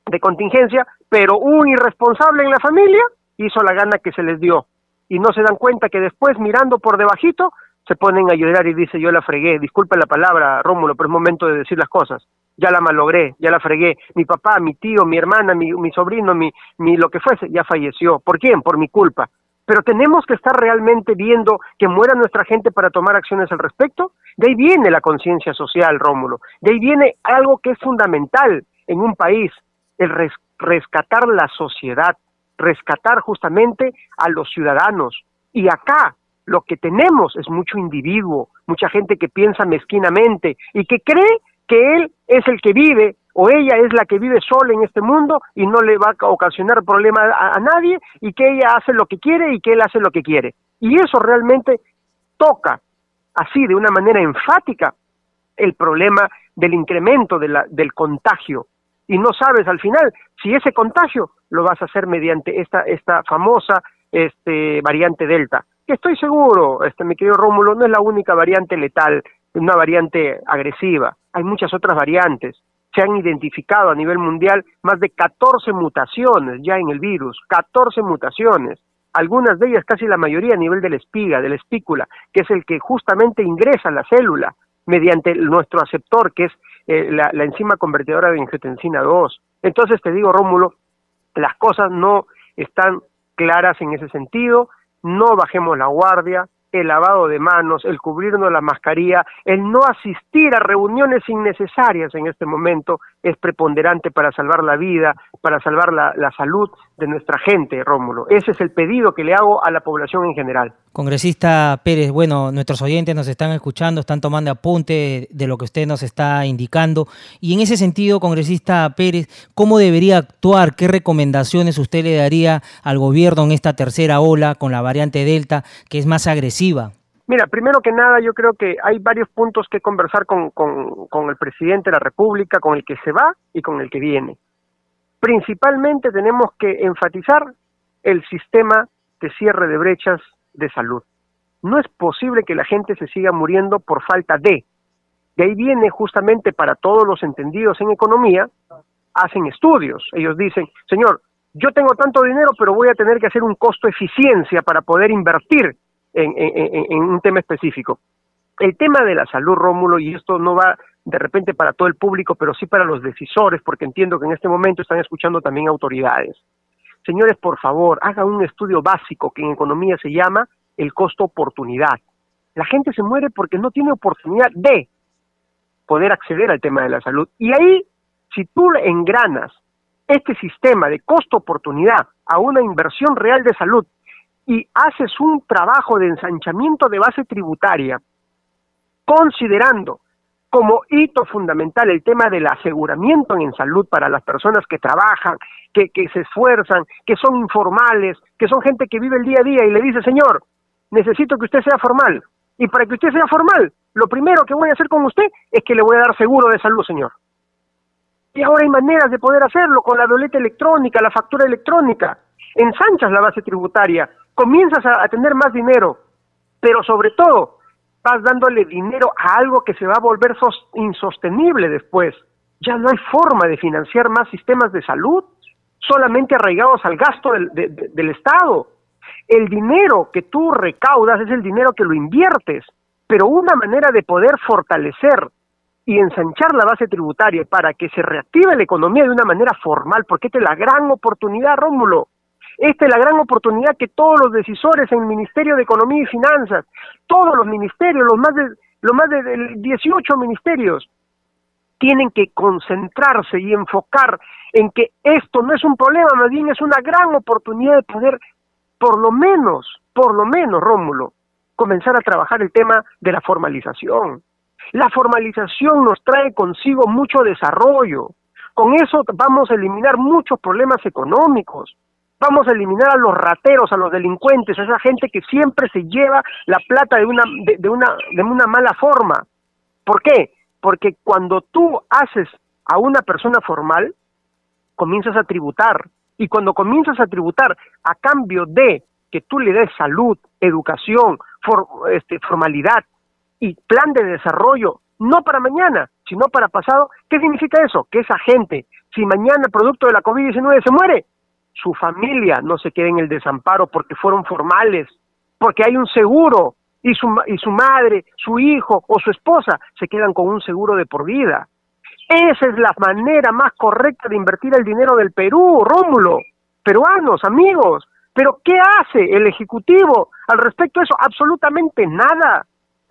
Speaker 4: de contingencia, pero un irresponsable en la familia hizo la gana que se les dio. Y no se dan cuenta que después mirando por debajito se ponen a llorar y dice yo la fregué, disculpa la palabra Rómulo, pero es momento de decir las cosas, ya la malogré, ya la fregué, mi papá, mi tío, mi hermana, mi, mi sobrino, mi, mi lo que fuese, ya falleció, ¿por quién? Por mi culpa. Pero tenemos que estar realmente viendo que muera nuestra gente para tomar acciones al respecto. De ahí viene la conciencia social, Rómulo. De ahí viene algo que es fundamental en un país, el rescatar la sociedad, rescatar justamente a los ciudadanos. Y acá lo que tenemos es mucho individuo, mucha gente que piensa mezquinamente y que cree que él es el que vive o ella es la que vive sola en este mundo y no le va a ocasionar problema a, nadie y que ella hace lo que quiere y que él hace lo que quiere. Y eso realmente toca así de una manera enfática el problema del incremento del contagio. Y no sabes al final si ese contagio lo vas a hacer mediante esta esta famosa este variante delta que estoy seguro este mi querido Rómulo no es la única variante letal una variante agresiva. Hay muchas otras variantes se han identificado a nivel mundial más de 14 mutaciones ya en el virus 14 mutaciones algunas de ellas casi la mayoría a nivel de la espiga de la espícula que es el que justamente ingresa a la célula mediante nuestro aceptor que es eh, la, enzima convertidora de angiotensina 2. Entonces te digo, Rómulo, las cosas no están claras en ese sentido, no bajemos la guardia, el lavado de manos, el cubrirnos la mascarilla, el no asistir a reuniones innecesarias en este momento es preponderante para salvar la vida, para salvar la, la salud de nuestra gente, Rómulo. Ese es el pedido que le hago a la población en general.
Speaker 1: Congresista Pérez, bueno, nuestros oyentes nos están escuchando, están tomando apunte de lo que usted nos está indicando. Y en ese sentido, congresista Pérez, ¿cómo debería actuar? ¿Qué recomendaciones usted le daría al gobierno en esta tercera ola con la variante Delta, que es más agresiva?
Speaker 4: Mira, primero que nada, yo creo que hay varios puntos que conversar con, con, con el presidente de la República, con el que se va y con el que viene. Principalmente tenemos que enfatizar el sistema de cierre de brechas de salud. No es posible que la gente se siga muriendo por falta de. De ahí viene justamente para todos los entendidos en economía, hacen estudios. Ellos dicen, señor, yo tengo tanto dinero, pero voy a tener que hacer un costo eficiencia para poder invertir en, en, un tema específico. El tema de la salud, Rómulo, y esto no va de repente para todo el público, pero sí para los decisores, porque entiendo que en este momento están escuchando también autoridades. Señores, por favor, hagan un estudio básico que en economía se llama el costo oportunidad. La gente se muere porque no tiene oportunidad de poder acceder al tema de la salud. Y ahí, si tú engranas este sistema de costo oportunidad a una inversión real de salud y haces un trabajo de ensanchamiento de base tributaria, considerando como hito fundamental el tema del aseguramiento en salud para las personas que trabajan, que, que se esfuerzan, que son informales, que son gente que vive el día a día y le dice, señor, necesito que usted sea formal. Y para que usted sea formal, lo primero que voy a hacer con usted es que le voy a dar seguro de salud, señor. Y ahora hay maneras de poder hacerlo con la boleta electrónica, la factura electrónica. Ensanchas la base tributaria, comienzas a, tener más dinero, pero sobre todo vas dándole dinero a algo que se va a volver insostenible después. Ya no hay forma de financiar más sistemas de salud, solamente arraigados al gasto del, del Estado. El dinero que tú recaudas es el dinero que lo inviertes, pero una manera de poder fortalecer y ensanchar la base tributaria para que se reactive la economía de una manera formal, porque esta es la gran oportunidad, Rómulo. Esta es la gran oportunidad que todos los decisores en el Ministerio de Economía y Finanzas, todos los ministerios, los más de, los más de 18 ministerios, tienen que concentrarse y enfocar en que esto no es un problema, más bien es una gran oportunidad de poder, por lo menos, por lo menos, Rómulo, comenzar a trabajar el tema de la formalización. La formalización nos trae consigo mucho desarrollo. Con eso vamos a eliminar muchos problemas económicos. Vamos a eliminar a los rateros, a los delincuentes, a esa gente que siempre se lleva la plata de una, de, una, de una mala forma. ¿Por qué? Porque cuando tú haces a una persona formal, comienzas a tributar. Y cuando comienzas a tributar a cambio de que tú le des salud, educación, este, formalidad, y plan de desarrollo, no para mañana, sino para pasado. ¿Qué significa eso? Que esa gente, si mañana producto de la COVID-19 se muere, su familia no se quede en el desamparo porque fueron formales, porque hay un seguro y su, y su madre, su hijo o su esposa se quedan con un seguro de por vida. Esa es la manera más correcta de invertir el dinero del Perú, Rómulo. Peruanos, amigos. Pero ¿qué hace el Ejecutivo al respecto de eso? Absolutamente nada.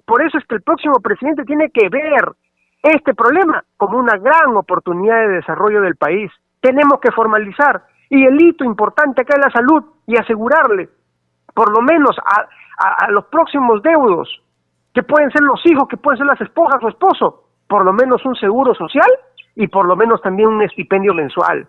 Speaker 4: Por eso es que el próximo presidente tiene que ver este problema como una gran oportunidad de desarrollo del país. Tenemos que formalizar y el hito importante acá es la salud y asegurarle, por lo menos a, a, los próximos deudos, que pueden ser los hijos, que pueden ser las esposas o esposo, por lo menos un seguro social y por lo menos también un estipendio mensual.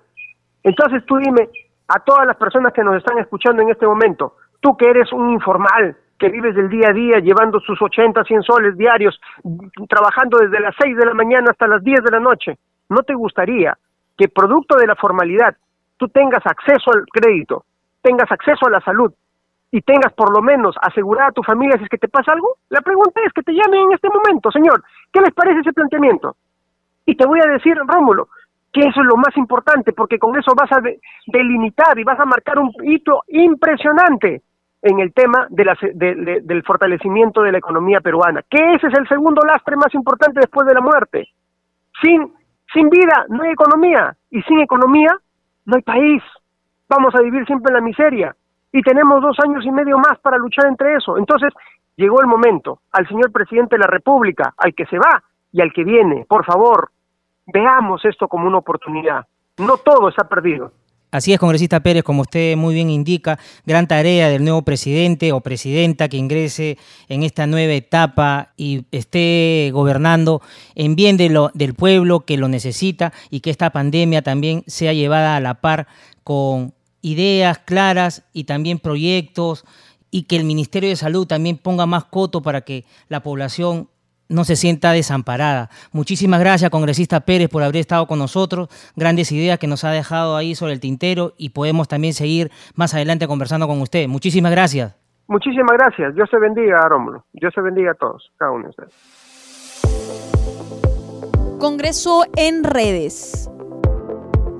Speaker 4: Entonces tú dime a todas las personas que nos están escuchando en este momento, tú que eres un informal, que vives del día a día llevando sus 80, 100 soles diarios, trabajando desde las 6 de la mañana hasta las 10 de la noche, ¿no te gustaría que producto de la formalidad tú tengas acceso al crédito, tengas acceso a la salud y tengas por lo menos asegurada a tu familia si es que te pasa algo? La pregunta es que te llamen en este momento, señor. ¿Qué les parece ese planteamiento? Y te voy a decir, Rómulo, que eso es lo más importante, porque con eso vas a delimitar y vas a marcar un hito impresionante en el tema de del fortalecimiento de la economía peruana, que ese es el segundo lastre más importante después de la muerte. Sin, sin vida no hay economía y sin economía no hay país. Vamos a vivir siempre en la miseria y tenemos dos años y medio más para luchar entre eso. Entonces, llegó el momento al señor presidente de la República, al que se va y al que viene, por favor, veamos esto como una oportunidad. No todo está perdido.
Speaker 1: Así es, congresista Pérez, como usted muy bien indica, gran tarea del nuevo presidente o presidenta que ingrese en esta nueva etapa y esté gobernando en bien de lo, del pueblo que lo necesita y que esta pandemia también sea llevada a la par con ideas claras y también proyectos y que el Ministerio de Salud también ponga más coto para que la población no se sienta desamparada. Muchísimas gracias, congresista Pérez, por haber estado con nosotros. Grandes ideas que nos ha dejado ahí sobre el tintero y podemos también seguir más adelante conversando con usted. Muchísimas gracias.
Speaker 4: Muchísimas gracias. Dios se bendiga, Rómulo. Dios se bendiga a todos, cada uno de ustedes.
Speaker 5: Congreso en redes.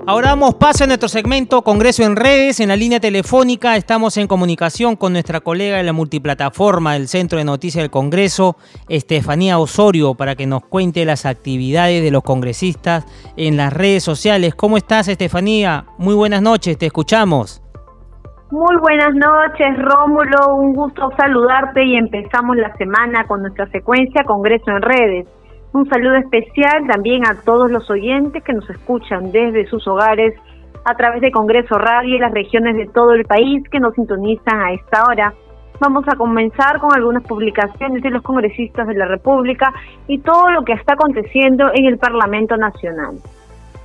Speaker 1: Ahora damos paso a nuestro segmento Congreso en redes. En la línea telefónica estamos en comunicación con nuestra colega de la multiplataforma del Centro de Noticias del Congreso, Estefanía Osorio, para que nos cuente las actividades de los congresistas en las redes sociales. ¿Cómo estás, Estefanía? Muy buenas noches, te escuchamos.
Speaker 6: Muy buenas noches, Rómulo. Un gusto saludarte y empezamos la semana con nuestra secuencia Congreso en redes. Un saludo especial también a todos los oyentes que nos escuchan desde sus hogares a través de Congreso Radio y las regiones de todo el país que nos sintonizan a esta hora. Vamos a comenzar con algunas publicaciones de los congresistas de la República y todo lo que está aconteciendo en el Parlamento Nacional.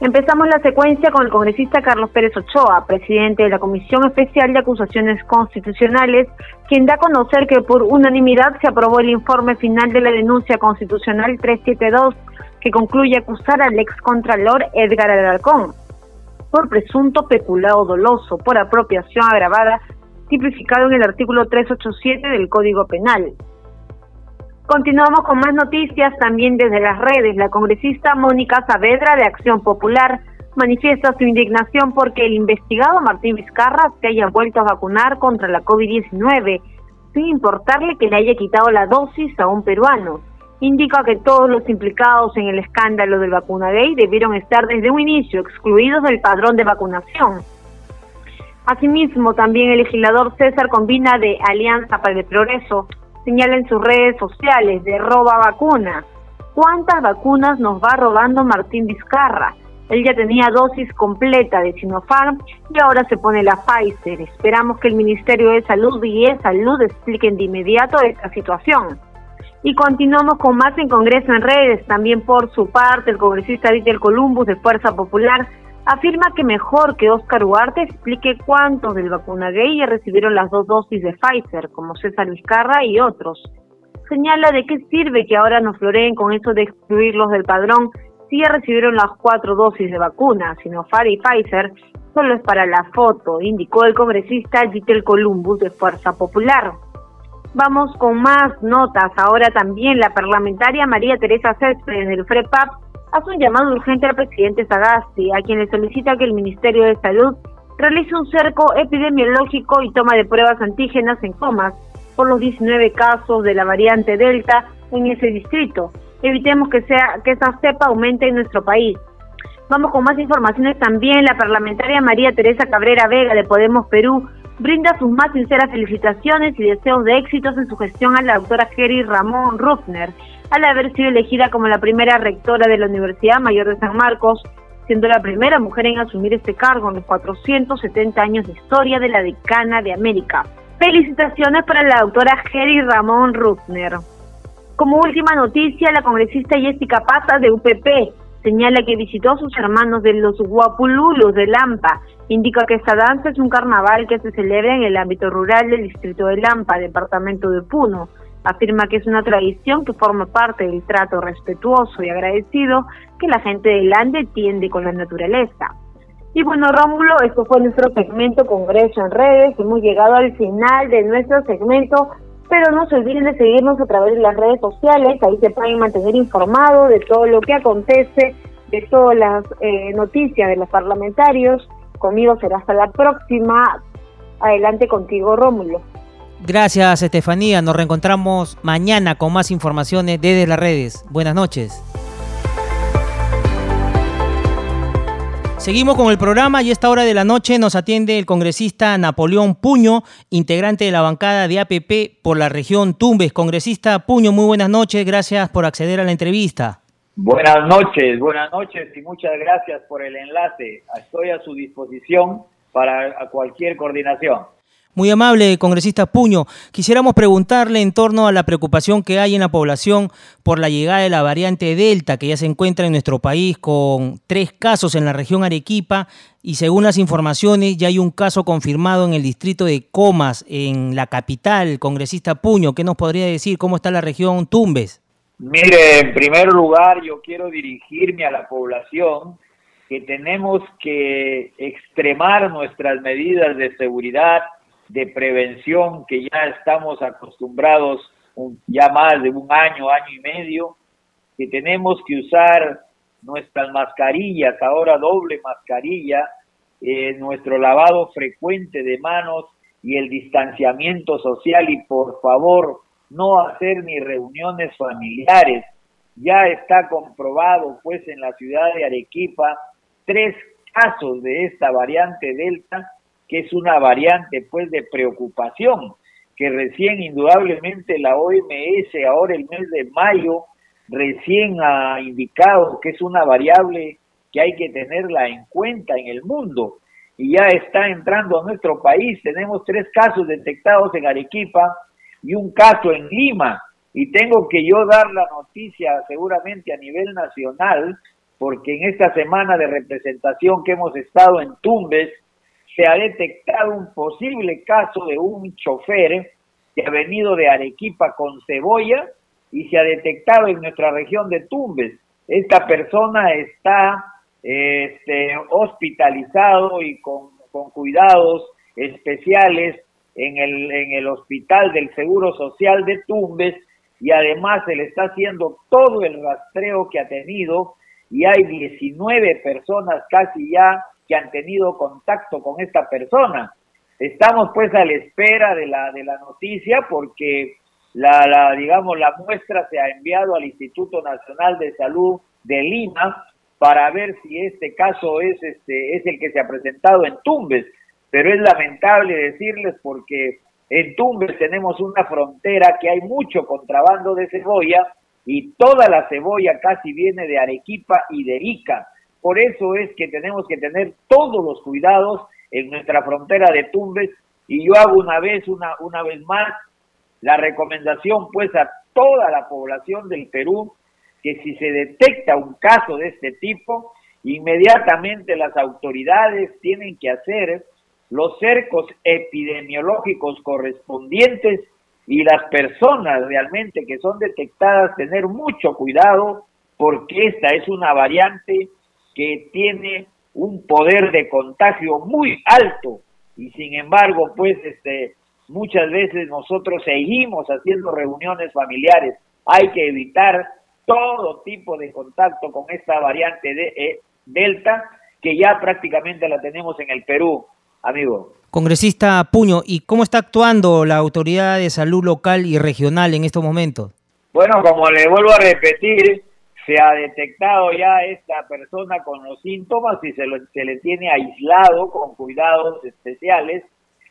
Speaker 6: Empezamos la secuencia con el congresista Carlos Pérez Ochoa, presidente de la Comisión Especial de Acusaciones Constitucionales, quien da a conocer que por unanimidad se aprobó el informe final de la denuncia constitucional 372, que concluye acusar al excontralor Edgar Alarcón por presunto peculado doloso por apropiación agravada tipificado en el artículo 387 del Código Penal. Continuamos con más noticias también desde las redes. La congresista Mónica Saavedra de Acción Popular manifiesta su indignación porque el investigado Martín Vizcarra se haya vuelto a vacunar contra la COVID-19 sin importarle que le haya quitado la dosis a un peruano. Indica que todos los implicados en el escándalo del vacuna gay debieron estar desde un inicio excluidos del padrón de vacunación. Asimismo, también el legislador César Combina de Alianza para el Progreso señala en sus redes sociales de roba vacuna. ¿Cuántas vacunas nos va robando Martín Vizcarra? Él ya tenía dosis completa de Sinopharm y ahora se pone la Pfizer. Esperamos que el Ministerio de Salud y de Salud expliquen de inmediato esta situación. Y continuamos con más en Congreso en redes. También por su parte, el congresista Víctor Columbus de Fuerza Popular afirma que mejor que Oscar Huarte explique cuántos del vacuna gay ya recibieron las dos dosis de Pfizer, como César Vizcarra y otros. Señala de qué sirve que ahora nos floreen con eso de excluirlos del padrón si ya recibieron las cuatro dosis de vacuna, Sinopharm y Pfizer, solo es para la foto, indicó el congresista Gitel Columbus de Fuerza Popular. Vamos con más notas. Ahora también la parlamentaria María Teresa Céspedes del FREPAP hace un llamado urgente al presidente Sagasti, a quien le solicita que el Ministerio de Salud realice un cerco epidemiológico y toma de pruebas antígenas en comas por los 19 casos de la variante Delta en ese distrito. Evitemos que sea que esa cepa aumente en nuestro país. Vamos con más informaciones también. La parlamentaria María Teresa Cabrera Vega de Podemos Perú brinda sus más sinceras felicitaciones y deseos de éxitos en su gestión a la doctora Jerry Ramón Ruffner, al haber sido elegida como la primera rectora de la Universidad Mayor de San Marcos, siendo la primera mujer en asumir este cargo en los 470 años de historia de la decana de América. Felicitaciones para la doctora Jerry Ramón Ruffner. Como última noticia, la congresista Jessica Pata de UPP señala que visitó a sus hermanos de los Guapululos de Lampa. Indica que esta danza es un carnaval que se celebra en el ámbito rural del distrito de Lampa, departamento de Puno. Afirma que es una tradición que forma parte del trato respetuoso y agradecido que la gente del Ande tiende con la naturaleza. Y bueno, Rómulo, esto fue nuestro segmento Congreso en Redes. Hemos llegado al final de nuestro segmento, pero no se olviden de seguirnos a través de las redes sociales. Ahí se pueden mantener informados de todo lo que acontece, de todas las eh, noticias de los parlamentarios. Conmigo será hasta la próxima. Adelante contigo, Rómulo.
Speaker 1: Gracias, Estefanía. Nos reencontramos mañana con más informaciones desde las redes. Buenas noches. Seguimos con el programa y a esta hora de la noche nos atiende el congresista Napoleón Puño, integrante de la bancada de APP por la región Tumbes. Congresista Puño, muy buenas noches, gracias por acceder a la entrevista.
Speaker 7: Buenas noches, buenas noches y muchas gracias por el enlace. Estoy a su disposición para cualquier coordinación.
Speaker 1: Muy amable, congresista Puño. Quisiéramos preguntarle en torno a la preocupación que hay en la población por la llegada de la variante Delta, que ya se encuentra en nuestro país con tres casos en la región Arequipa y según las informaciones ya hay un caso confirmado en el distrito de Comas, en la capital. Congresista Puño, ¿qué nos podría decir? ¿Cómo está la región Tumbes?
Speaker 7: Mire, en primer lugar yo quiero dirigirme a la población que tenemos que extremar nuestras medidas de seguridad de prevención que ya estamos acostumbrados ya más de un año, año y medio, que tenemos que usar nuestras mascarillas, ahora doble mascarilla, eh, nuestro lavado frecuente de manos y el distanciamiento social y por favor no hacer ni reuniones familiares. Ya está comprobado pues en la ciudad de Arequipa tres casos de esta variante Delta que es una variante pues de preocupación, que recién indudablemente la OMS ahora el mes de mayo recién ha indicado que es una variable que hay que tenerla en cuenta en el mundo. y ya está entrando a nuestro país. Tenemos tres casos detectados en Arequipa y un caso en Lima. Y tengo que yo dar la noticia seguramente a nivel nacional, porque en esta semana de representación que hemos estado en Tumbes, se ha detectado un posible caso de un chofer que ha venido de Arequipa con cebolla y se ha detectado en nuestra región de Tumbes. Esta persona está este, hospitalizado y con, cuidados especiales en el, en el hospital del Seguro Social de Tumbes y además se le está haciendo todo el rastreo que ha tenido y hay 19 personas casi ya han tenido contacto con esta persona. Estamos pues a la espera de la, de la noticia porque la, la, digamos, la muestra se ha enviado al Instituto Nacional de Salud de Lima para ver si este caso es, este, es el que se ha presentado en Tumbes. Pero es lamentable decirles porque en Tumbes tenemos una frontera que hay mucho contrabando de cebolla y toda la cebolla casi viene de Arequipa y de Ica. Por eso es que tenemos que tener todos los cuidados en nuestra frontera de Tumbes. Y yo hago una vez, una, una vez más, la recomendación pues a toda la población del Perú que si se detecta un caso de este tipo, inmediatamente las autoridades tienen que hacer los cercos epidemiológicos correspondientes y las personas realmente que son detectadas tener mucho cuidado porque esta es una variante que tiene un poder de contagio muy alto y sin embargo pues este muchas veces nosotros seguimos haciendo reuniones familiares hay que evitar todo tipo de contacto con esta variante de eh, Delta, que ya prácticamente la tenemos en el Perú, amigo.
Speaker 1: Congresista Puño, ¿y cómo está actuando la autoridad de salud local y regional en estos momentos?
Speaker 7: Bueno, como le vuelvo a repetir, se ha detectado ya esta persona con los síntomas y se, se le tiene aislado con cuidados especiales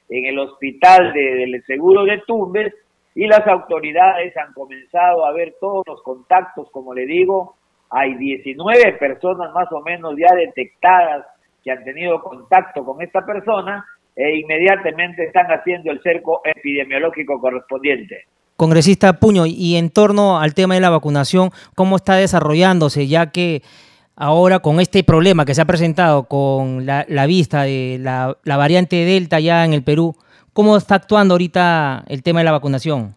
Speaker 7: en el hospital del Seguro de Tumbes y las autoridades han comenzado a ver todos los contactos, como le digo, hay 19 personas más o menos ya detectadas que han tenido contacto con esta persona e inmediatamente están haciendo el cerco epidemiológico correspondiente.
Speaker 1: Congresista Puño, y en torno al tema de la vacunación, ¿cómo está desarrollándose? Ya que ahora con este problema que se ha presentado con la, vista de la, la variante Delta ya en el Perú, ¿Cómo está actuando ahorita el tema de la vacunación?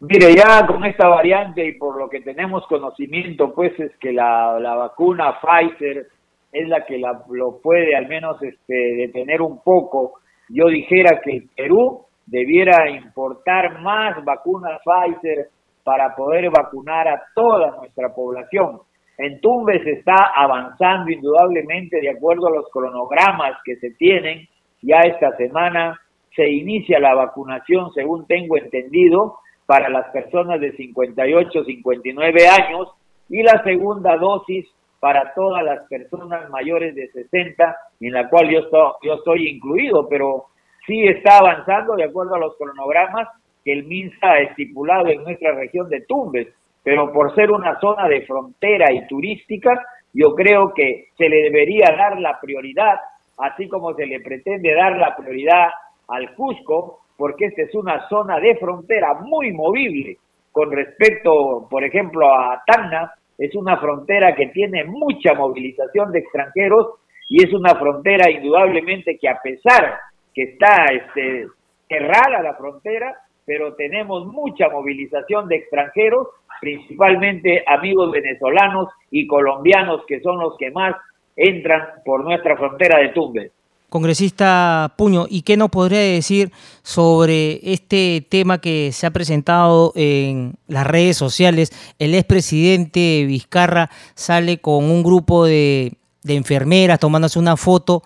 Speaker 7: Mire, ya con esta variante y por lo que tenemos conocimiento, pues es que la, vacuna Pfizer es la que lo puede al menos este, detener un poco. Yo dijera que el Perú debiera importar más vacunas Pfizer para poder vacunar a toda nuestra población. En Tumbes está avanzando indudablemente de acuerdo a los cronogramas que se tienen. Ya esta semana se inicia la vacunación, según tengo entendido, para las personas de 58, 59 años y la segunda dosis para todas las personas mayores de 60, en la cual yo estoy, yo estoy incluido, pero sí está avanzando de acuerdo a los cronogramas que el MINSA ha estipulado en nuestra región de Tumbes, pero por ser una zona de frontera y turística, yo creo que se le debería dar la prioridad, así como se le pretende dar la prioridad al Cusco, porque esta es una zona de frontera muy movible. Con respecto, por ejemplo, a Tacna, es una frontera que tiene mucha movilización de extranjeros y es una frontera indudablemente que a pesar que está este, cerrada la frontera, pero tenemos mucha movilización de extranjeros, principalmente amigos venezolanos y colombianos que son los que más entran por nuestra frontera de Tumbes.
Speaker 1: Congresista Puño, ¿y qué nos podría decir sobre este tema que se ha presentado en las redes sociales? El expresidente Vizcarra sale con un grupo de, enfermeras tomándose una foto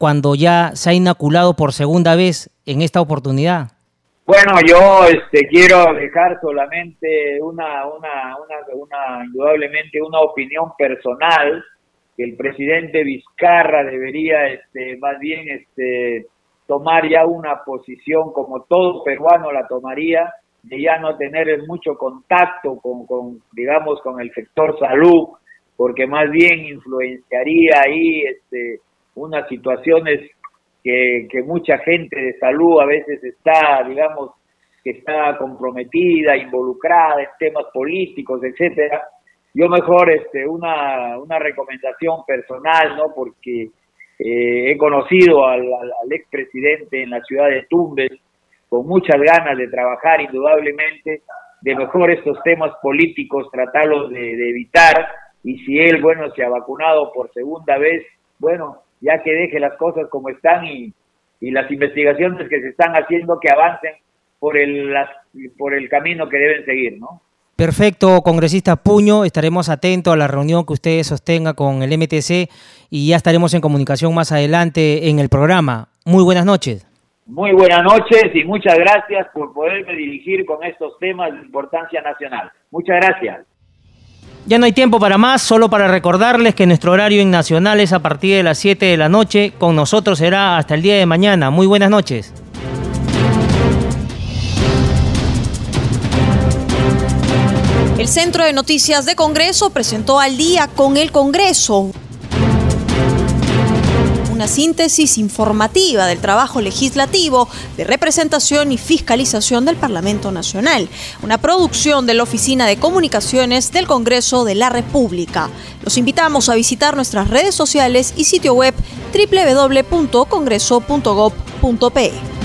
Speaker 1: cuando ya se ha inoculado por segunda vez en esta oportunidad.
Speaker 7: Bueno, yo este, quiero dejar solamente una, una, una, indudablemente una opinión personal el presidente Vizcarra debería este, más bien este, tomar ya una posición como todo peruano la tomaría, de ya no tener mucho contacto con, con digamos, con el sector salud, porque más bien influenciaría ahí este, unas situaciones que, que mucha gente de salud a veces está, digamos, que está comprometida, involucrada en temas políticos, etcétera. Yo mejor este, una, una recomendación personal, ¿no? Porque eh, he conocido al, al, expresidente en la ciudad de Tumbes con muchas ganas de trabajar, indudablemente, de mejor estos temas políticos, tratarlos de, de evitar, y si él, bueno, se ha vacunado por segunda vez, bueno, ya que deje las cosas como están y, y las investigaciones que se están haciendo que avancen por el, por el camino que deben seguir, ¿no?
Speaker 1: Perfecto, congresista Puño, estaremos atentos a la reunión que usted sostenga con el MTC y ya estaremos en comunicación más adelante en el programa. Muy buenas noches.
Speaker 7: Muy buenas noches y muchas gracias por poderme dirigir con estos temas de importancia nacional. Muchas gracias.
Speaker 1: Ya no hay tiempo para más, solo para recordarles que nuestro horario en es a partir de las 7 de la noche. Con nosotros será hasta el día de mañana. Muy buenas noches.
Speaker 5: El Centro de Noticias de Congreso presentó al día con el Congreso una síntesis informativa del trabajo legislativo de representación y fiscalización del Parlamento Nacional, una producción de la Oficina de Comunicaciones del Congreso de la República. Los invitamos a visitar nuestras redes sociales y sitio web www.congreso.gov.pe.